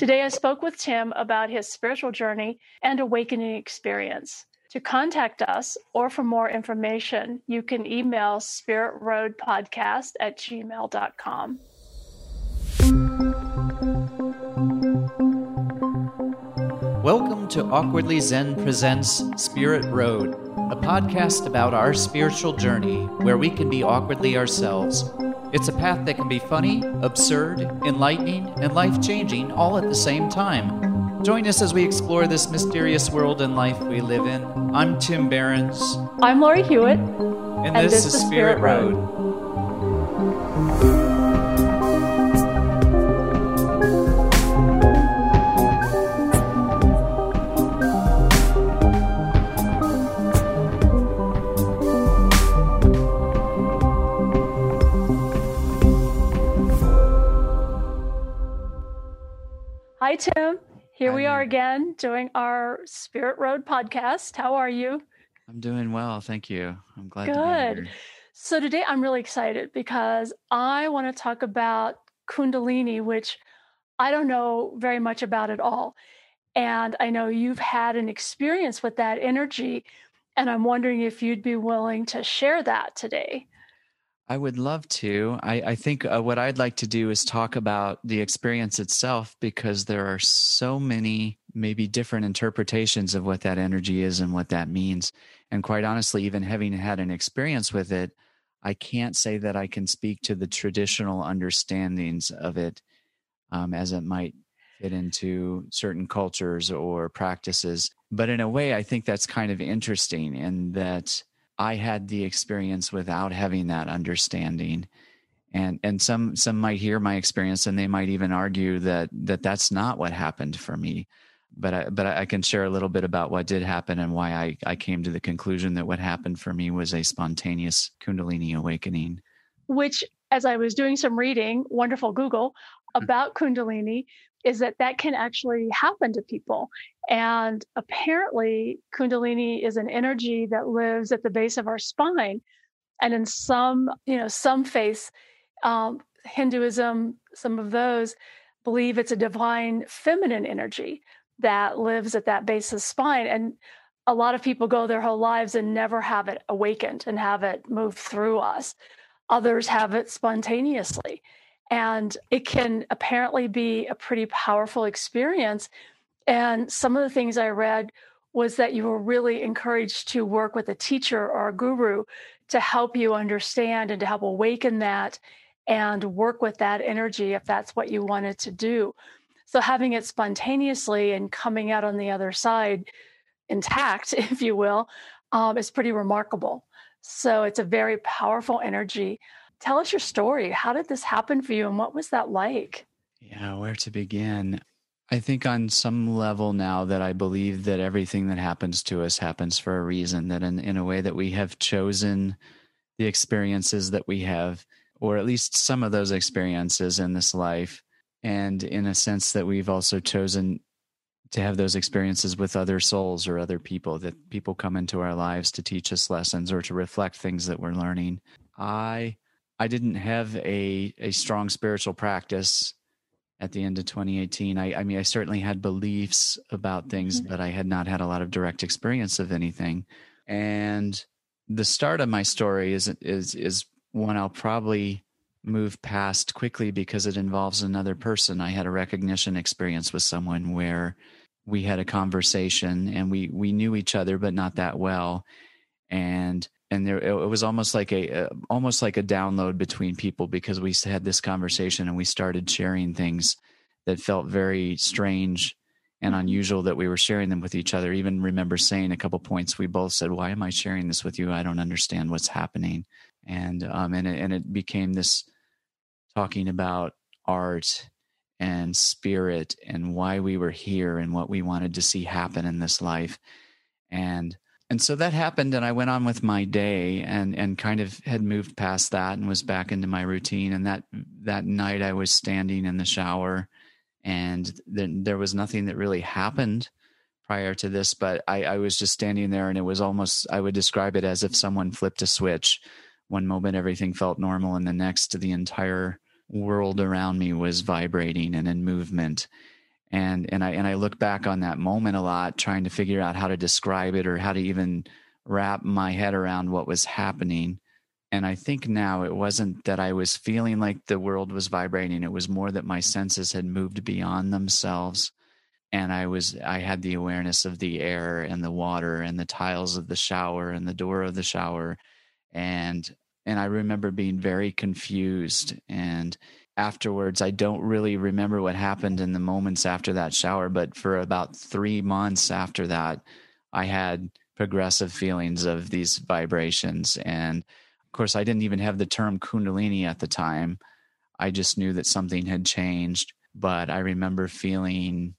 Today, I spoke with Tim about his spiritual journey and awakening experience. To contact us or for more information, you can email spiritroadpodcast at gmail.com. Welcome to Awkwardly Zen Presents Spirit Road, a podcast about our spiritual journey where we can be awkwardly ourselves. It's a path that can be funny, absurd, enlightening, and life changing all at the same time. Join us as we explore this mysterious world and life we live in. I'm Tim Behrens. I'm Laurie Hewitt. And, and this, this, is Spirit, Spirit Road. Road. Tim. Here Hi, we are again doing our Spirit Road podcast. How are you? I'm doing well. Thank you. I'm glad Good. So, today I'm really excited because I want to talk about Kundalini, which I don't know very much about at all. And I know you've had an experience with that energy. And I'm wondering if you'd be willing to share that today. I would love to. I, I think uh, what I'd like to do is talk about the experience itself because there are so many, maybe different interpretations of what that energy is and what that means. And quite honestly, even having had an experience with it, I can't say that I can speak to the traditional understandings of it um, as it might fit into certain cultures or practices. But in a way, I think that's kind of interesting in that I had the experience without having that understanding. And and some some might hear my experience and they might even argue that that that's not what happened for me. But I, but I can share a little bit about what did happen and why I, I came to the conclusion that what happened for me was a spontaneous Kundalini awakening. Which, as I was doing some reading, wonderful Google mm. about Kundalini, is that that can actually happen to people. And apparently, Kundalini is an energy that lives at the base of our spine. And in some, you know, some faiths, um, Hinduism, some of those believe it's a divine feminine energy that lives at that base of spine. And a lot of people go their whole lives and never have it awakened and have it move through us. Others have it spontaneously. And it can apparently be a pretty powerful experience. And some of the things I read was that you were really encouraged to work with a teacher or a guru to help you understand and to help awaken that and work with that energy if that's what you wanted to do. So having it spontaneously and coming out on the other side intact, if you will, um, is pretty remarkable. So it's a very powerful energy tell us your story. How did this happen for you and what was that like? Yeah, where to begin? I think on some level now that I believe that everything that happens to us happens for a reason, that in, in a way that we have chosen the experiences that we have, or at least some of those experiences in this life. And in a sense that we've also chosen to have those experiences with other souls or other people, that people come into our lives to teach us lessons or to reflect things that we're learning. I I didn't have a a strong spiritual practice at the end of 2018. I, I mean, I certainly had beliefs about things, mm-hmm. but I had not had a lot of direct experience of anything. And the start of my story is is is one I'll probably move past quickly because it involves another person. I had a recognition experience with someone where we had a conversation and we we knew each other but not that well and and there it was almost like a, almost like a download between people because we had this conversation and we started sharing things that felt very strange and mm-hmm. unusual that we were sharing them with each other. Even remember saying a couple points we both said why am i sharing this with you? I don't understand what's happening. And um and it, and it became this talking about art and spirit and why we were here and what we wanted to see happen in this life. And and so that happened and i went on with my day and and kind of had moved past that and was back into my routine. And that that night i was standing in the shower and then there was nothing that really happened prior to this but I, I was just standing there and it was almost i would describe it as if someone flipped a switch. One moment everything felt normal and the next the entire world around me was vibrating and in movement And and I and I look back on that moment a lot, trying to figure out how to describe it or how to even wrap my head around what was happening. And I think now it wasn't that I was feeling like the world was vibrating. It was more that my senses had moved beyond themselves. And I was, I had the awareness of the air and the water and the tiles of the shower and the door of the shower. And, and I remember being very confused. And afterwards, I don't really remember what happened in the moments after that shower, but for about three months after that, I had progressive feelings of these vibrations. And of course, I didn't even have the term Kundalini at the time. I just knew that something had changed. But I remember feeling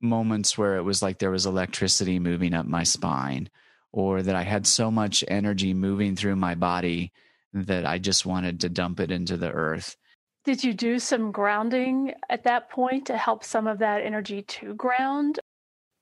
moments where it was like there was electricity moving up my spine, or that I had so much energy moving through my body that I just wanted to dump it into the earth. Did you do some grounding at that point to help some of that energy to ground?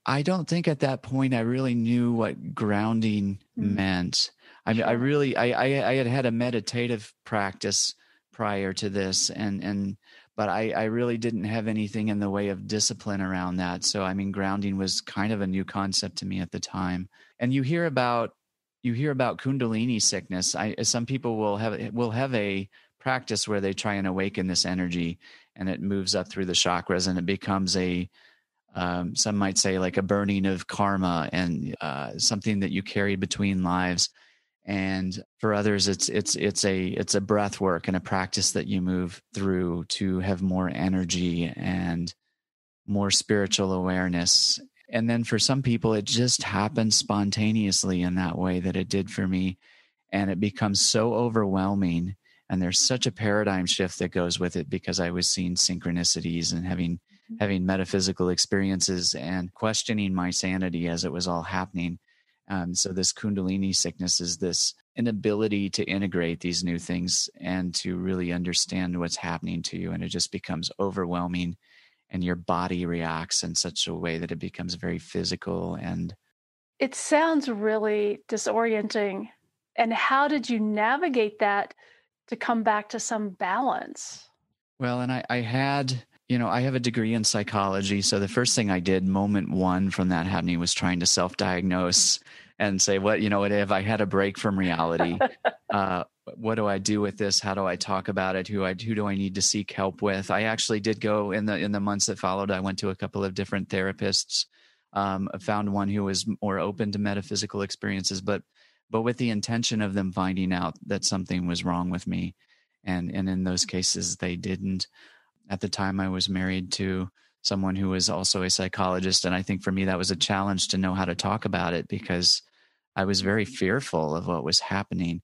I don't think at that point I really knew what grounding mm. meant. I mean, I really, I, I, I had had a meditative practice prior to this, and and but I, I really didn't have anything in the way of discipline around that. So I mean, grounding was kind of a new concept to me at the time. And you hear about you hear about Kundalini sickness. I some people will have will have a practice where they try and awaken this energy, and it moves up through the chakras, and it becomes a um, some might say like a burning of karma and uh, something that you carry between lives. And for others it's it's it's a it's a breath work and a practice that you move through to have more energy and more spiritual awareness. And then for some people it just happens spontaneously in that way that it did for me. And it becomes so overwhelming and there's such a paradigm shift that goes with it because i was seeing synchronicities and having mm-hmm. having metaphysical experiences and questioning my sanity as it was all happening um, so this Kundalini sickness is this inability to integrate these new things and to really understand what's happening to you, and it just becomes overwhelming, and your body reacts in such a way that it becomes very physical and. It sounds really disorienting. And how did you navigate that to come back to some balance? Well, and I, I had you know, I have a degree in psychology. So the first thing I did, moment one from that happening, was trying to self diagnose and say, what, you know, what if I had a break from reality, uh, what do I do with this? How do I talk about it? Who I who do I need to seek help with? I actually did go in the in the months that followed. I went to a couple of different therapists. Um, found one who was more open to metaphysical experiences, but but with the intention of them finding out that something was wrong with me, and and in those cases they didn't. At the time, I was married to someone who was also a psychologist. And I think for me, that was a challenge to know how to talk about it because I was very fearful of what was happening.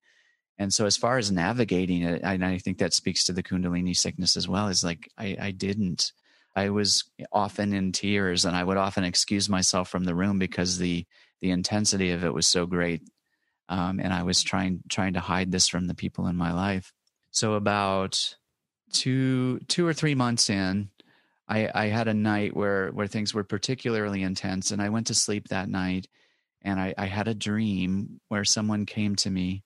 And so, as far as navigating it, and I think that speaks to the Kundalini sickness as well, is like I, I didn't. I was often in tears, and I would often excuse myself from the room because the the intensity of it was so great, um, and I was trying trying to hide this from the people in my life. So about two two or three months in, I, I had a night where where things were particularly intense, and I went to sleep that night, and I, I had a dream where someone came to me.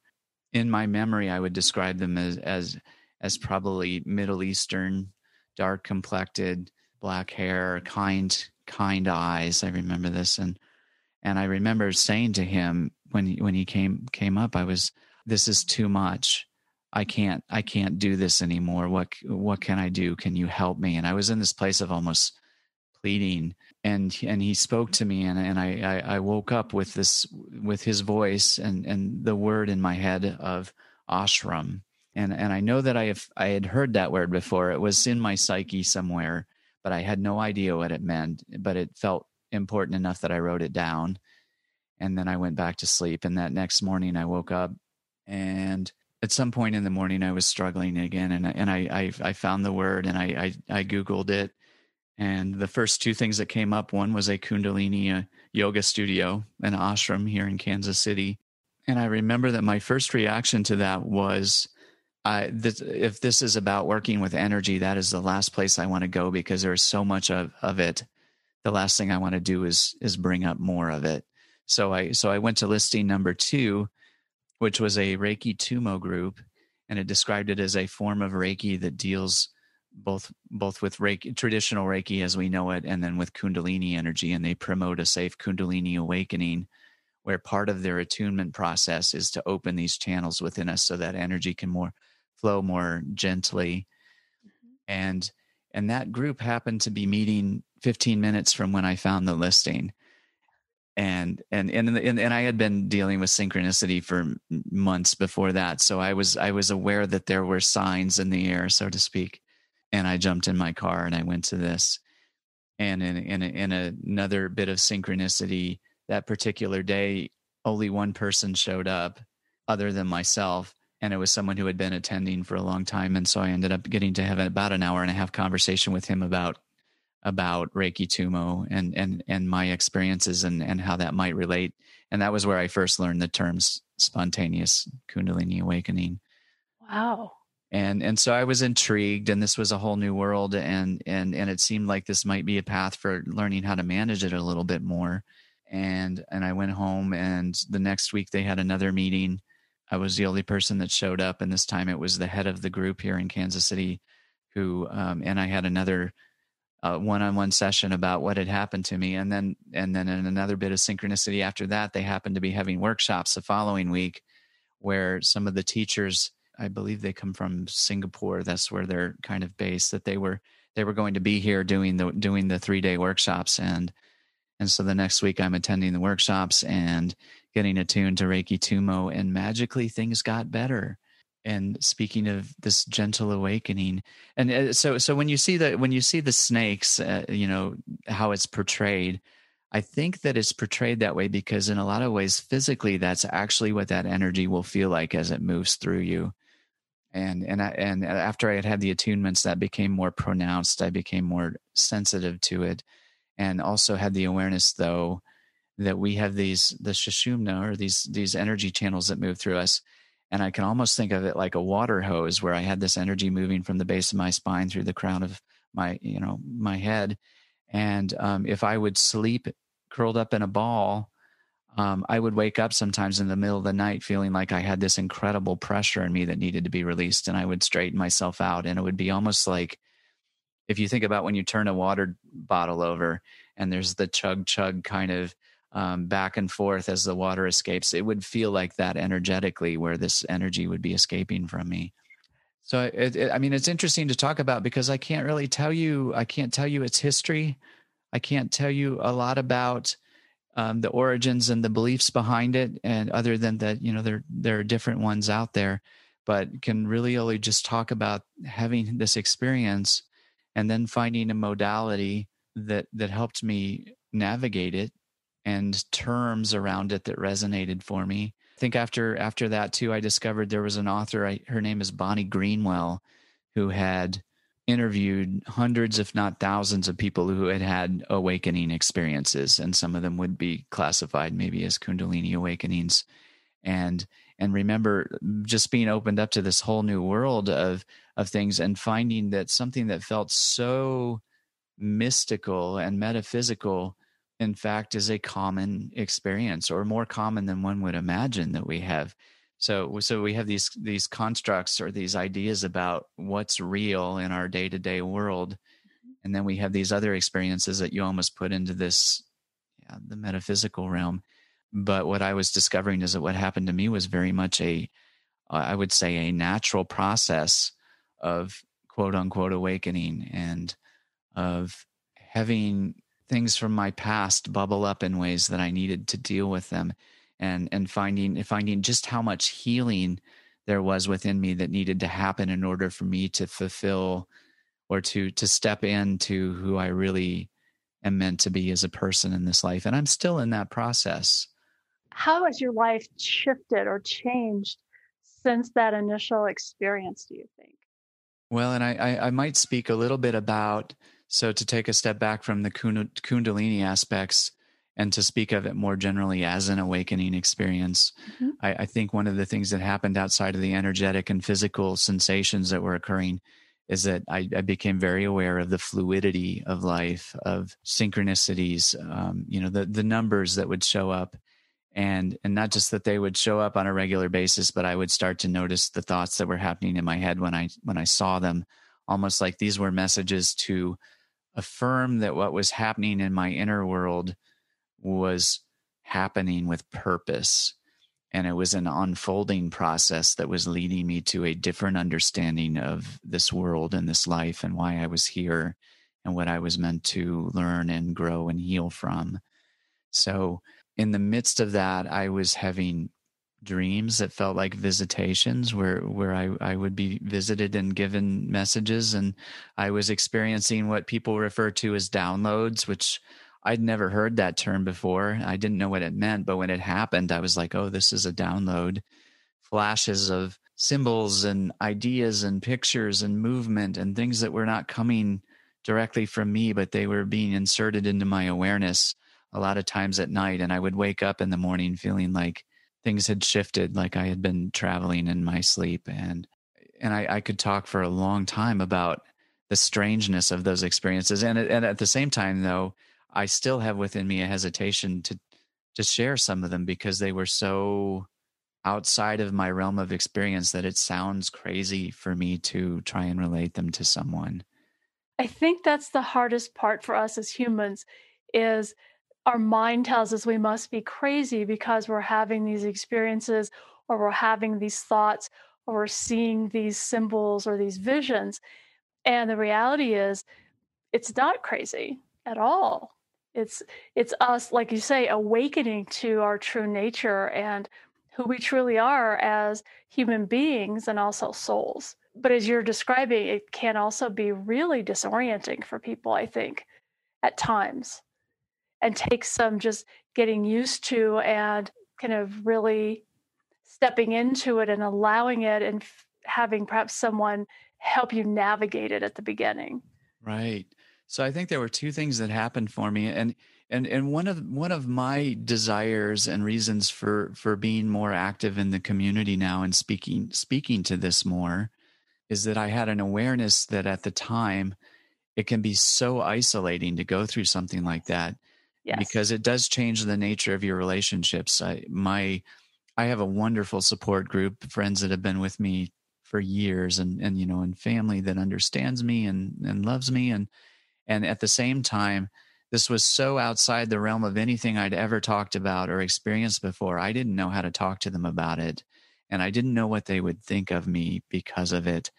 In my memory, I would describe them as as as probably Middle Eastern, dark complected, black hair, kind kind eyes. I remember this, and and I remember saying to him when he, when he came came up, I was, "This is too much." I can't I can't do this anymore. What what can I do? Can you help me? And I was in this place of almost pleading and and he spoke to me and and I, I I woke up with this with his voice and and the word in my head of ashram. And and I know that I have I had heard that word before. It was in my psyche somewhere, but I had no idea what it meant, but it felt important enough that I wrote it down. And then I went back to sleep and that next morning I woke up and at some point in the morning I was struggling again and and I I, I found the word and I, I, I googled it and the first two things that came up one was a kundalini uh, yoga studio an ashram here in Kansas City and I remember that my first reaction to that was I this, if this is about working with energy that is the last place I want to go because there's so much of, of it. The last thing I want to do is is bring up more of it so I so I went to listing number 2 which was a Reiki Tummo group, and it described it as a form of Reiki that deals both both with Reiki, traditional Reiki as we know it, and then with Kundalini energy, and they promote a safe Kundalini awakening, where part of their attunement process is to open these channels within us so that energy can more flow more gently, mm-hmm. and and that group happened to be meeting 15 minutes from when I found the listing and and and and, and I had been dealing with synchronicity for months before that, so I was I was aware that there were signs in the air, so to speak. And I jumped in my car and I went to this. And in in, in another bit of synchronicity, that particular day, only one person showed up, other than myself, and it was someone who had been attending for a long time. And so I ended up getting to have about an hour and a half conversation with him about about Reiki Tummo and and and my experiences and and how that might relate. And that was where I first learned the terms spontaneous Kundalini awakening. Wow. And and so I was intrigued, and this was a whole new world, and and and it seemed like this might be a path for learning how to manage it a little bit more. And and I went home, and the next week they had another meeting. I was the only person that showed up, and this time it was the head of the group here in Kansas City, who um, and I had another a one-on-one session about what had happened to me. And then and then in another bit of synchronicity after that they happened to be having workshops the following week where some of the teachers i believe they come from singapore that's where they're kind of based that they were they were going to be here doing the doing the three day workshops. And and so the next week i'm attending the workshops and getting attuned to reiki tummo and magically things got better and speaking of this gentle awakening and uh, so so when you see the when you see the snakes uh, you know how it's portrayed i think that it's portrayed that way because in a lot of ways physically that's actually what that energy will feel like as it moves through you. And and I, and after i had had the attunements that became more pronounced i became more sensitive to it. And also had the awareness though that we have these the sushumna or these these energy channels that move through us and I can almost think of it like a water hose where I had this energy moving from the base of my spine through the crown of my, you know, my head. And um, if I would sleep curled up in a ball, um, I would wake up sometimes in the middle of the night feeling like I had this incredible pressure in me that needed to be released. And I would straighten myself out. And it would be almost like if you think about when you turn a water bottle over and there's the chug chug kind of um, back and forth as the water escapes. It would feel like that energetically, where this energy would be escaping from me. So, it, it, I mean, it's interesting to talk about because I can't really tell you. I can't tell you its history. I can't tell you a lot about um, the origins and the beliefs behind it, and other than that, you know, there there are different ones out there, but can really only just talk about having this experience and then finding a modality that that helped me navigate it and terms around it that resonated for me. I think after after that too, I discovered there was an author. I, her name is Bonnie Greenwell, who had interviewed hundreds, if not thousands, of people who had had awakening experiences, and some of them would be classified maybe as Kundalini awakenings. And and remember just being opened up to this whole new world of of things and finding that something that felt so mystical and metaphysical in fact is a common experience or more common than one would imagine that we have so so we have these these constructs or these ideas about what's real in our day-to-day world mm-hmm. and then we have these other experiences that you almost put into this yeah, the metaphysical realm but what i was discovering is that what happened to me was very much a i would say a natural process of quote unquote awakening and of having things from my past bubble up in ways that I needed to deal with them and and finding finding just how much healing there was within me that needed to happen in order for me to fulfill or to to step into who I really am meant to be as a person in this life and I'm still in that process. How has your life shifted or changed since that initial experience do you think? Well, and I, I, I might speak a little bit about so, to take a step back from the Kundalini aspects and to speak of it more generally as an awakening experience, mm-hmm. I, I, think one of the things that happened outside of the energetic and physical sensations that were occurring is that I, I became very aware of the fluidity of life, of synchronicities, um, you know, the the numbers that would show up, and and not just that they would show up on a regular basis, but I would start to notice the thoughts that were happening in my head when I when I saw them almost like these were messages to affirm that what was happening in my inner world was happening with purpose. And it was an unfolding process that was leading me to a different understanding of this world and this life and why I was here and what I was meant to learn and grow and heal from. So, in the midst of that, I was having dreams that felt like visitations where where I, I would be visited and given messages and I was experiencing what people refer to as downloads, which I'd never heard that term before. I didn't know what it meant, but when it happened, I was like, oh, this is a download. Flashes of symbols and ideas and pictures and movement and things that were not coming directly from me, but they were being inserted into my awareness a lot of times at night. And I would wake up in the morning feeling like things had shifted, like I had been traveling in my sleep. And and I, I could talk for a long time about the strangeness of those experiences. And, and at the same time, though, I still have within me a hesitation to to share some of them because they were so outside of my realm of experience that it sounds crazy for me to try and relate them to someone. I think that's the hardest part for us as humans is our mind tells us we must be crazy because we're having these experiences or we're having these thoughts or we're seeing these symbols or these visions. And the reality is it's not crazy at all. It's it's us, like you say, awakening to our true nature and who we truly are as human beings and also souls. But as you're describing, it can also be really disorienting for people, I think, at times, and take some just getting used to and kind of really stepping into it and allowing it and f- having perhaps someone help you navigate it at the beginning. Right. So I think there were two things that happened for me, and and and one of one of my desires and reasons for for being more active in the community now and speaking speaking to this more is that I had an awareness that at the time it can be so isolating to go through something like that yes. because it does change the nature of your relationships. I my I have a wonderful support group, friends that have been with me for years and and you know and family that understands me and and loves me and and at the same time, this was so outside the realm of anything I'd ever talked about or experienced before. I didn't know how to talk to them about it. And I didn't know what they would think of me because of it.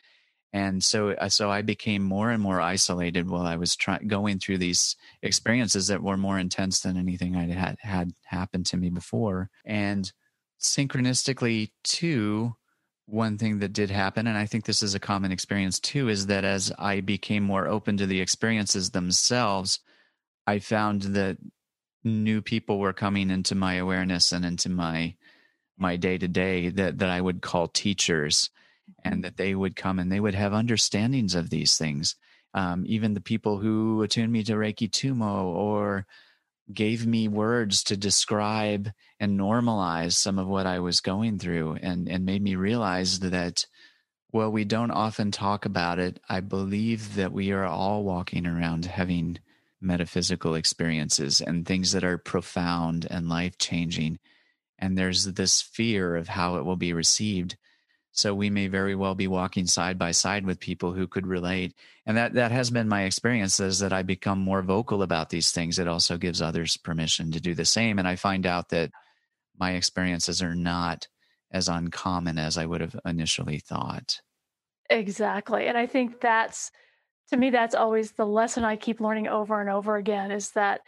And so, uh, so I became more and more isolated while I was going through these experiences that were more intense than anything I had had happened to me before. And synchronistically, too, one thing that did happen, and I think this is a common experience too, is that as I became more open to the experiences themselves, I found that new people were coming into my awareness and into my my day to day that that I would call teachers, and that they would come and they would have understandings of these things. Um, even the people who attuned me to Reiki Tummo or gave me words to describe and normalize some of what I was going through and, and made me realize that, well, we don't often talk about it. I believe that we are all walking around having metaphysical experiences and things that are profound and life changing. And there's this fear of how it will be received. So we may very well be walking side by side with people who could relate. And that, that has been my experience is that I become more vocal about these things. It also gives others permission to do the same. And I find out that my experiences are not as uncommon as I would have initially thought. Exactly. And I think that's, to me, that's always the lesson I keep learning over and over again is that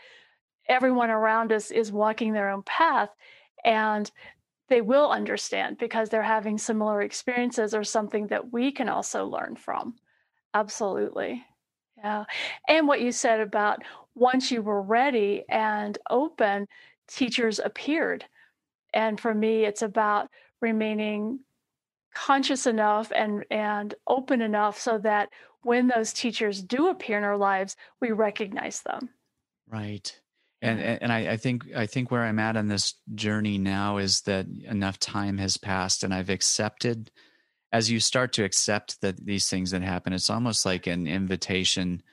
everyone around us is walking their own path. And they will understand because they're having similar experiences or something that we can also learn from. Absolutely. Yeah. And what you said about once you were ready and open, teachers appeared. And for me, it's about remaining conscious enough and, and open enough so that when those teachers do appear in our lives, we recognize them. Right and and I, I, think I think where I'm at on this journey now is that enough time has passed and I've accepted as you start to accept that these things that happen, it's almost like an invitation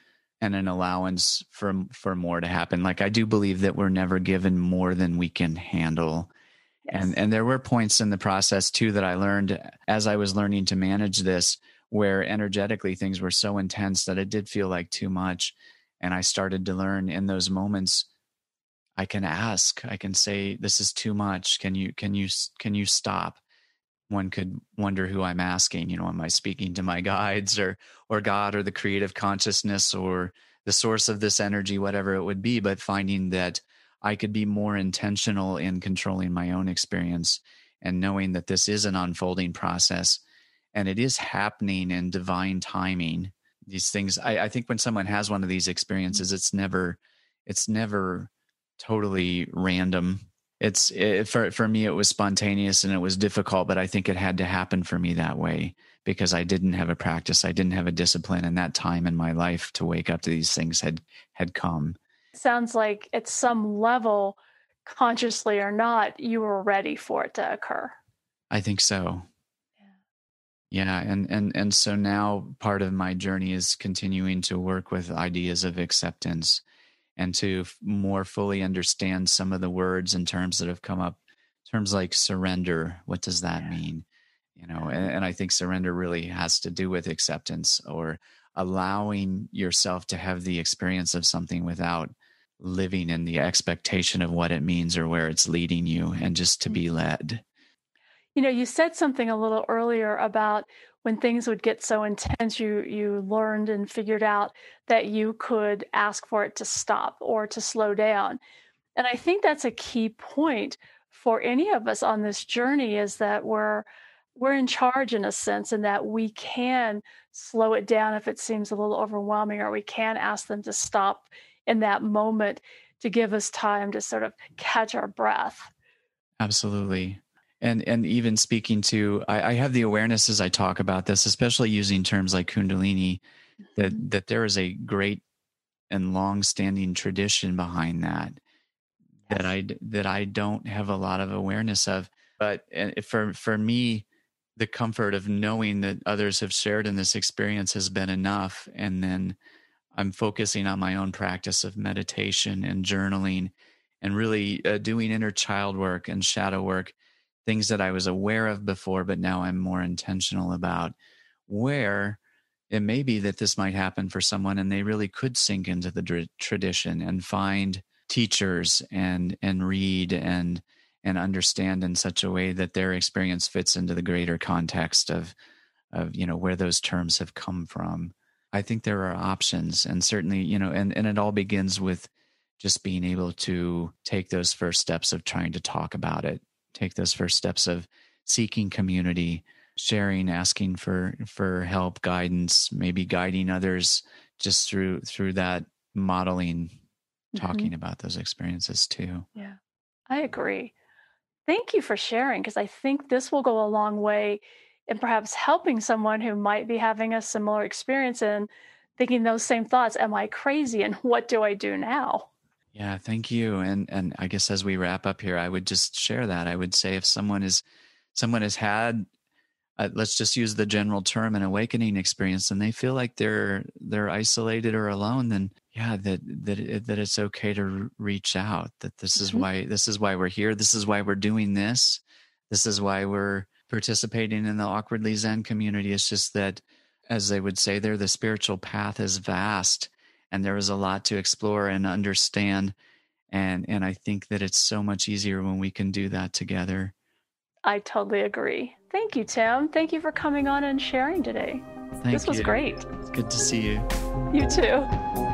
and an allowance for for more to happen. Like I do believe that we're never given more than we can handle. Yes. And and there were points in the process too that I learned as I was learning to manage this where energetically things were so intense that it did feel like too much. And I started to learn in those moments I can ask, I can say, this is too much. Can you, can you, can you stop? One could wonder who I'm asking. You know, am I speaking to my guides or, or God or the creative consciousness or the source of this energy, whatever it would be? But finding that I could be more intentional in controlling my own experience and knowing that this is an unfolding process and it is happening in divine timing. These things, I, I think when someone has one of these experiences, mm-hmm. it's never, it's never totally random. It's it, for for me it was spontaneous and it was difficult, but I think it had to happen for me that way because I didn't have a practice, I didn't have a discipline, and that time in my life to wake up to these things had had come. Sounds like at some level, consciously or not, you were ready for it to occur. I think so. Yeah. yeah, and and and so now part of my journey is continuing to work with ideas of acceptance and to more fully understand some of the words and terms that have come up terms like surrender what does that yeah. mean you know and, and, i think surrender really has to do with acceptance or allowing yourself to have the experience of something without living in the expectation of what it means or where it's leading you and just to be mm-hmm. led you know you said something a little earlier about when things would get so intense you you learned and figured out that you could ask for it to stop or to slow down. And i think that's a key point for any of us on this journey is that we're we're in charge in a sense in that we can slow it down if it seems a little overwhelming or we can ask them to stop in that moment to give us time to sort of catch our breath. Absolutely and and even speaking to I, I, have the awareness as i talk about this especially using terms like kundalini that mm-hmm. that there is a great and long standing tradition behind that yes. that i that i don't have a lot of awareness of but for for me the comfort of knowing that others have shared in this experience has been enough and then i'm focusing on my own practice of meditation and journaling and really uh, doing inner child work and shadow work things that I was aware of before, but now I'm more intentional about where it may be that this might happen for someone and they really could sink into the tradition and find teachers and and read and and understand in such a way that their experience fits into the greater context of of you know where those terms have come from. I think there are options and certainly you know and and it all begins with just being able to take those first steps of trying to talk about it take those first steps of seeking community sharing asking for for help guidance maybe guiding others just through through that modeling mm-hmm. talking about those experiences too. Yeah. I agree. Thank you for sharing because i think this will go a long way in perhaps helping someone who might be having a similar experience and thinking those same thoughts am i crazy and what do i do now yeah, thank you. And and I guess as we wrap up here, I would just share that. I would say if someone is someone has had uh, let's just use the general term an awakening experience and they feel like they're they're isolated or alone then yeah that that it, that it's okay to reach out that this is mm-hmm. why this is why we're here this is why we're doing this this is why we're participating in the awkwardly zen community it's just that as they would say there the spiritual path is vast and there was a lot to explore and understand and and i think that it's so much easier when we can do that together. I totally agree. Thank you tim thank you for coming on and sharing today. Thank this was great. It's good to see you. You too